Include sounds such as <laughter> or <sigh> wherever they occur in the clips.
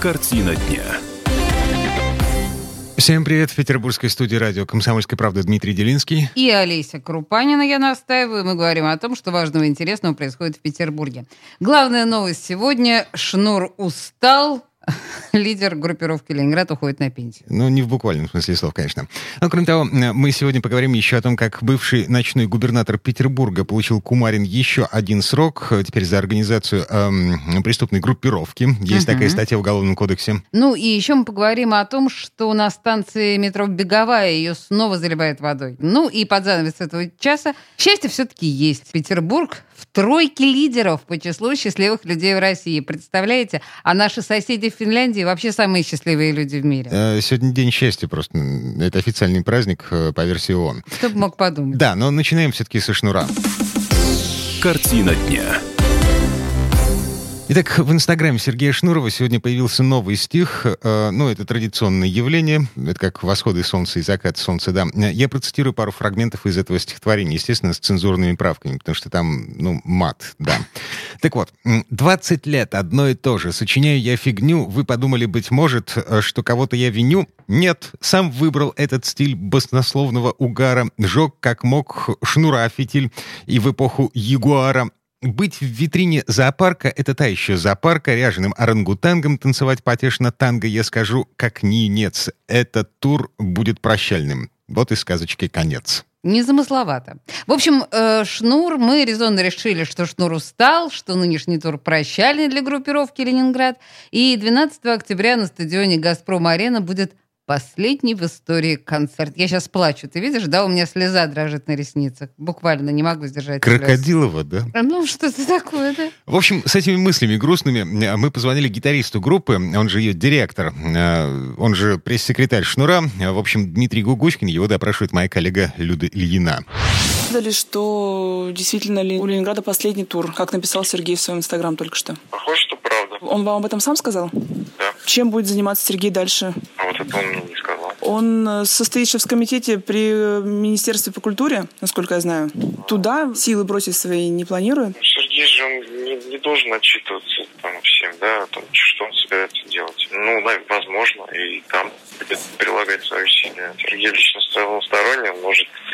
Картина дня. Всем привет. В петербургской студии радио «Комсомольская правда» Дмитрий Делинский. И Олеся Крупанина я настаиваю. Мы говорим о том, что важного и интересного происходит в Петербурге. Главная новость сегодня. Шнур устал, <laughs> лидер группировки «Ленинград» уходит на пенсию. Ну, не в буквальном смысле слов, конечно. Но, кроме того, мы сегодня поговорим еще о том, как бывший ночной губернатор Петербурга получил Кумарин еще один срок, теперь за организацию эм, преступной группировки. Есть uh-huh. такая статья в Уголовном кодексе. Ну, и еще мы поговорим о том, что на станции метро Беговая ее снова заливает водой. Ну, и под занавес этого часа счастье все-таки есть. Петербург в тройке лидеров по числу счастливых людей в России. Представляете? А наши соседи в Финляндии вообще самые счастливые люди в мире. Э, сегодня день счастья просто. Это официальный праздник э, по версии ООН. Кто бы мог подумать. Да, но начинаем все-таки со шнура. Картина дня. Итак, в инстаграме Сергея Шнурова сегодня появился новый стих. Э, ну, это традиционное явление. Это как восходы солнца и закаты солнца, да. Я процитирую пару фрагментов из этого стихотворения, естественно, с цензурными правками, потому что там, ну, мат, да. Так вот, 20 лет одно и то же. Сочиняю я фигню. Вы подумали, быть может, э, что кого-то я виню? Нет, сам выбрал этот стиль баснословного угара. Жег, как мог, шнура фитиль. И в эпоху ягуара быть в витрине зоопарка — это та еще зоопарка, ряженым орангутангом танцевать потешно танго, я скажу, как нинец. Этот тур будет прощальным. Вот и сказочки конец. Незамысловато. В общем, э, Шнур, мы резонно решили, что Шнур устал, что нынешний тур прощальный для группировки «Ленинград», и 12 октября на стадионе «Газпром-арена» будет Последний в истории концерт. Я сейчас плачу. Ты видишь, да, у меня слеза дрожит на ресницах. Буквально не могу сдержать. Крокодилово, да? Ну, что-то такое, да. В общем, с этими мыслями грустными э, мы позвонили гитаристу группы, он же ее директор, э, он же пресс-секретарь Шнура. В общем, Дмитрий Гугучкин, его допрашивает моя коллега Люда Ильина. Правда ли, что действительно ли у Ленинграда последний тур, как написал Сергей в своем инстаграм только что? Похоже, что правда. Он вам об этом сам сказал? Да. Чем будет заниматься Сергей дальше? А вот это он мне не сказал. Он э, состоит сейчас в комитете при Министерстве по культуре, насколько я знаю. Туда силы бросить свои не планирует? Сергей же он не, не должен отчитываться там всем, да, о том, что он собирается делать. Ну, возможно, и там прилагать свои усилия. Сергей лично сторонний, он может э,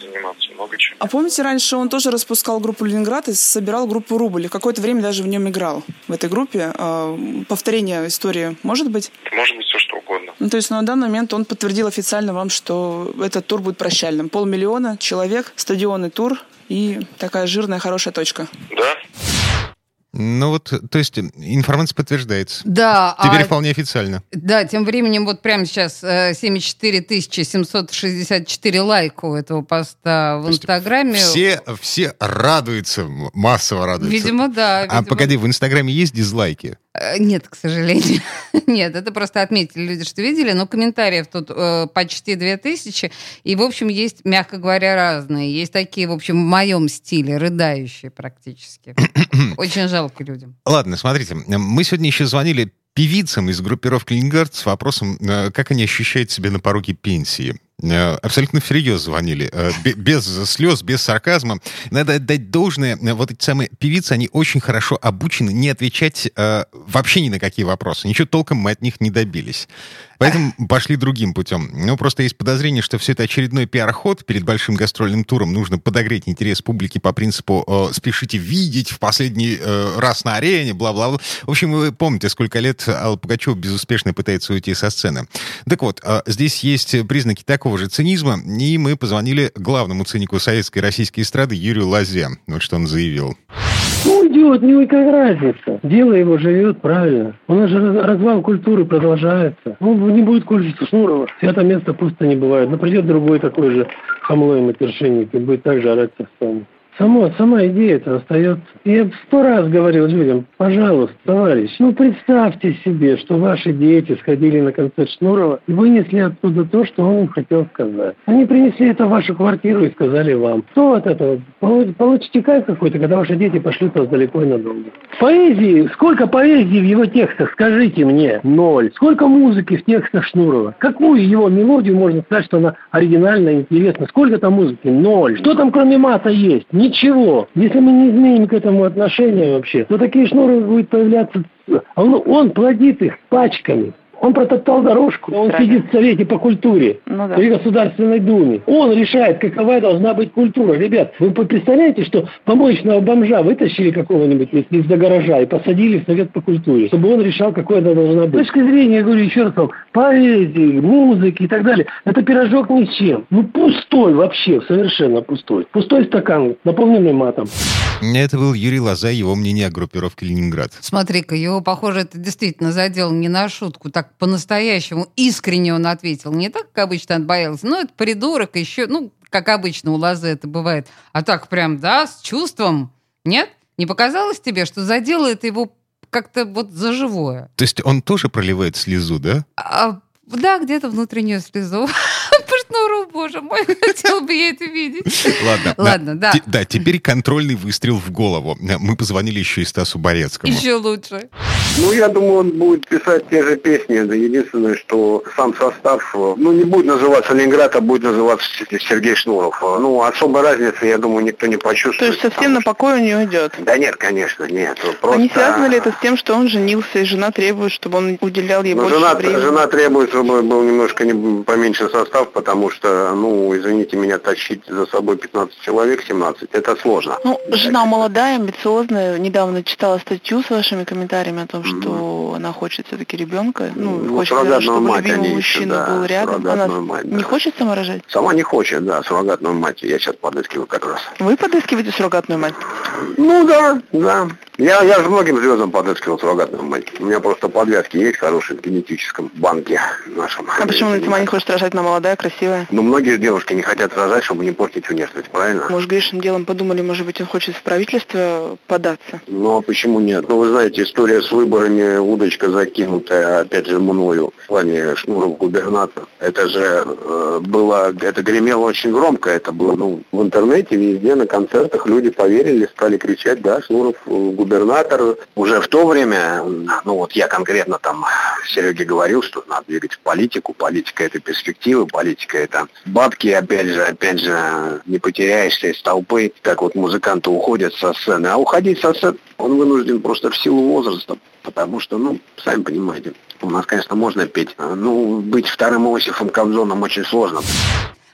заниматься много чем. А помните, раньше он тоже распускал группу «Ленинград» и собирал группу «Рубль». Какое-то время даже в нем играл, в этой группе. А, повторение истории может быть? может быть все что угодно. Ну, то есть на данный момент он подтвердил официально вам, что этот тур будет прощальным. Полмиллиона человек, стадионный тур и такая жирная хорошая точка. Да. Ну вот, то есть информация подтверждается. Да. Теперь а... вполне официально. Да, тем временем вот прямо сейчас 74 764 лайка у этого поста в Инстаграме. Все, все радуются, массово радуются. Видимо, да. А видимо. А погоди, в Инстаграме есть дизлайки? Э, нет, к сожалению. <laughs> Нет, это просто отметили люди, что видели, но комментариев тут э, почти 2000, и, в общем, есть, мягко говоря, разные. Есть такие, в общем, в моем стиле, рыдающие практически. <coughs> Очень жалко людям. Ладно, смотрите, мы сегодня еще звонили певицам из группировки «Ленинград» с вопросом, э, как они ощущают себя на пороге пенсии. Э, абсолютно всерьез звонили, э, без слез, без сарказма. Надо отдать должное, вот эти самые певицы, они очень хорошо обучены не отвечать вообще ни на какие вопросы. Ничего толком мы от них не добились. Поэтому пошли другим путем. Ну, просто есть подозрение, что все это очередной пиар-ход перед большим гастрольным туром. Нужно подогреть интерес публики по принципу э, «спешите видеть в последний э, раз на арене», бла-бла-бла. В общем, вы помните, сколько лет Алла Пугачева безуспешно пытается уйти со сцены. Так вот, э, здесь есть признаки такого же цинизма, и мы позвонили главному цинику советской и российской эстрады Юрию Лазе. Вот что он заявил. Ну, уйдет, не какая разница. Дело его живет правильно. У нас же развал культуры продолжается. Он не будет кончиться Шнурова. Свято место пусто не бывает. Но придет другой такой же хамло и матершинник и будет так же орать со сцены. Само, сама идея это остается. Я сто раз говорил людям, пожалуйста, товарищ, ну представьте себе, что ваши дети сходили на концерт Шнурова и вынесли оттуда то, что он им хотел сказать. Они принесли это в вашу квартиру и сказали вам. Что от этого? Получите кайф какой-то, когда ваши дети пошлют вас далеко и надолго. Поэзии, сколько поэзии в его текстах, скажите мне? Ноль. Сколько музыки в текстах Шнурова? Какую его мелодию можно сказать, что она оригинальная, интересна? Сколько там музыки? Ноль. Что там кроме мата есть? Ничего. Если мы не изменим к этому отношение вообще, то такие шнуры будут появляться он, он плодит их пачками. Он протоптал дорожку, он Правильно. сидит в Совете по культуре Ну да. при Государственной Думе. Он решает, какова должна быть культура. Ребят, вы представляете, что помоечного бомжа вытащили какого-нибудь из- из-за гаража и посадили в Совет по культуре, чтобы он решал, какой она должна быть. С точки зрения, я говорю еще раз, вам, поэзии, музыки и так далее, это пирожок ни с чем. Ну, пустой вообще, совершенно пустой. Пустой стакан, наполненный матом. Это был Юрий Лоза, его мнение о группировке «Ленинград». Смотри-ка, его, похоже, это действительно задел не на шутку, так по-настоящему искренне он ответил. Не так, как обычно отбоялся, ну, это придурок, еще, ну, как обычно у Лозы это бывает. А так прям, да, с чувством. Нет? Не показалось тебе, что задело это его как-то вот за живое? То есть он тоже проливает слезу, да? А, да, где-то внутреннюю слезу. <laughs> По шнуру, боже мой, <laughs> хотел бы я это видеть. Ладно. Ладно, да. Да, теперь контрольный выстрел в голову. Мы позвонили еще и Стасу Борецкому. Еще лучше. Ну, я думаю, он будет писать те же песни. Да единственное, что сам состав, ну, не будет называться Ленинград, а будет называться Сергей Шнуров. Ну, особой разницы, я думаю, никто не То почувствует. есть совсем на покой он не уйдет. что- Да нет, конечно, нет. Просто... А не связано ли это с тем, что он женился, и жена требует, чтобы он уделял ей Ну, больше жена, времени? жена требует, чтобы был немножко не, поменьше состав, потому что, ну, извините меня, тащить за собой 15 человек, 17, это сложно. Ну, жена молодая, амбициозная. Недавно читала статью с вашими комментариями о том, что она хочет все-таки ребенка. Ну, Ну, хочет, чтобы мать любимый они мужчина да, был рядом. Она мать, не да. хочет сама рожать? Сама не хочет, да, суррогатную мать. Я сейчас подыскиваю как раз. Вы подыскиваете суррогатную мать? Ну да, да. Я, я же многим звездам подыскивал суррогатную мать. У меня просто подвязки есть хорошие в генетическом банке нашем. А почему она сама не хочет рожать, она молодая, красивая? Ну, многие девушки не хотят рожать, чтобы не портить внешность, правильно? Может, грешным делом подумали, может быть, он хочет в правительство податься? Ну, а почему нет? Ну, вы знаете, история с выборами, удочка закинутая, опять же, мною, в плане Шнуров губернатор. Это же э, было, это гремело очень громко, это было, ну, в интернете, везде, на концертах люди поверили, стали кричать, да, Шнуров э, губернатор. Уже в то время, ну, вот я конкретно там Сереге говорил, что надо двигать в политику, политика это перспективы, политика это бабки, опять же, опять же, не потеряешься из толпы, как вот музыканты уходят со сцены, а уходить со сцены он вынужден просто в силу возраста, потому что, ну, сами понимаете, у нас, конечно, можно петь, ну, быть вторым Иосифом Кобзоном очень сложно.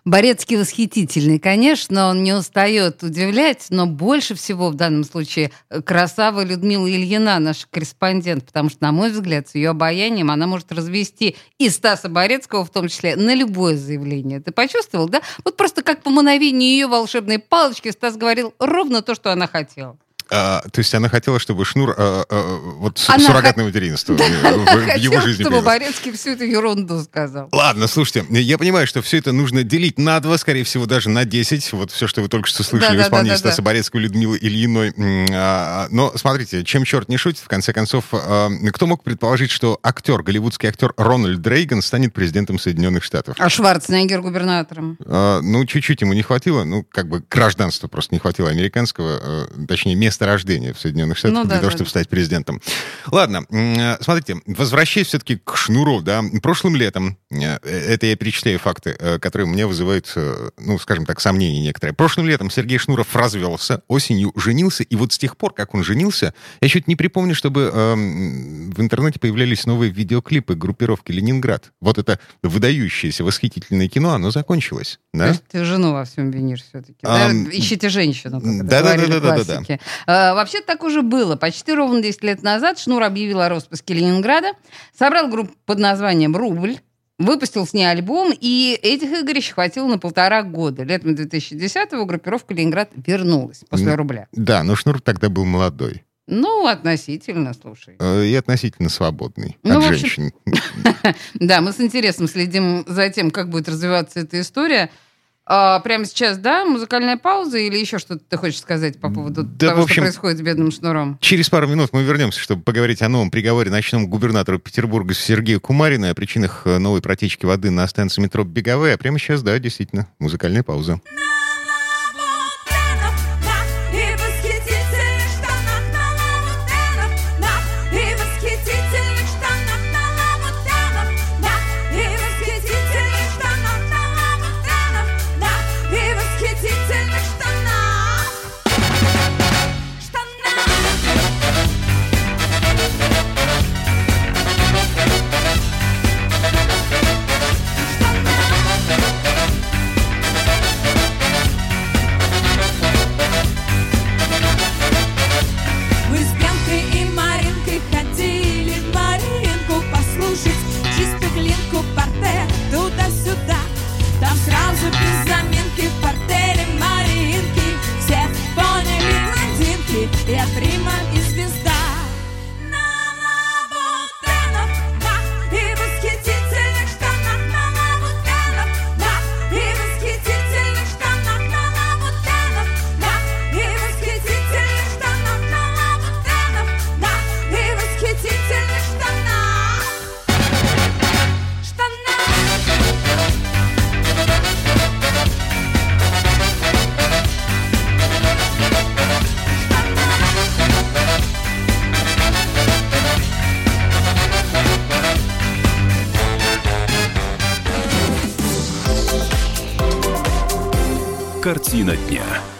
Борецкий восхитительный, конечно, он не устает удивлять, но больше всего в данном случае э, красава Людмила Ильина, наш корреспондент, потому что, на мой взгляд, с ее обаянием она может развести и Стаса Борецкого, в том числе, на любое заявление. Ты почувствовал, да? Вот просто как по мановению ее волшебной палочки Стас говорил ровно то, что она хотела. А, то есть она хотела, чтобы Шнур а, а, вот Она суррогатное материнство <laughs> в, в его Хотела, жизни чтобы появилось. Борецкий всю эту ерунду сказал. Ладно, слушайте, я понимаю, что все это нужно делить на два, скорее всего, даже на 10. Вот все, что вы только что слышали в Да-да-да-да-да. исполнении Стаса Борецкого, Людмилы Ильиной. А, Но смотрите, чем черт не шутит, в конце концов, а, кто мог предположить, что актер, голливудский актер Рональд Рейган станет президентом Соединенных Штатов? А Шварценеггер губернатором? А, Ну, чуть-чуть ему не хватило, ну, как бы гражданства просто не хватило американского, точнее, места рождения в Соединенных Штатах Ну для да, того, да, чтобы да. стать президентом. Ладно, э, смотрите, возвращаясь все-таки к Шнуру, да, прошлым летом, э, это я перечисляю факты, э, которые меня вызывают, ну, скажем так, сомнения некоторые. Прошлым летом Сергей Шнуров развелся, осенью женился, и вот с тех пор, как он женился, я чуть не припомню, чтобы э, м, в интернете появлялись новые видеоклипы группировки «Ленинград». Вот это выдающееся, восхитительное кино, оно закончилось, То да? есть ты жену во всем винишь все-таки. Ам, Ищите женщину, как это да-да-да-да-да-да. говорили классики. А, Вообще так уже было. Почти ровно 10 лет назад Шнур объявил о распуске Ленинграда, собрал группу под названием «Рубль», выпустил с ней альбом, и этих игрищ хватило на полтора года. Летом 2010-го группировка «Ленинград» вернулась после. «Рубля». Да, но Шнур тогда был молодой Ну, относительно, слушай. э, и относительно свободный Ну, от общем- женщин. <laughs> Да, мы с интересом следим за тем, как будет развиваться эта история. А, прямо сейчас, да, музыкальная пауза или еще что-то ты хочешь сказать по поводу Да, того, общем- что происходит с бедным шнуром? Через пару минут мы вернемся, чтобы поговорить о новом приговоре ночному губернатору Петербурга Сергею Кумарину о причинах э, новой протечки воды на станции метро Беговая. А прямо сейчас, да, действительно, музыкальная пауза. Картина дня.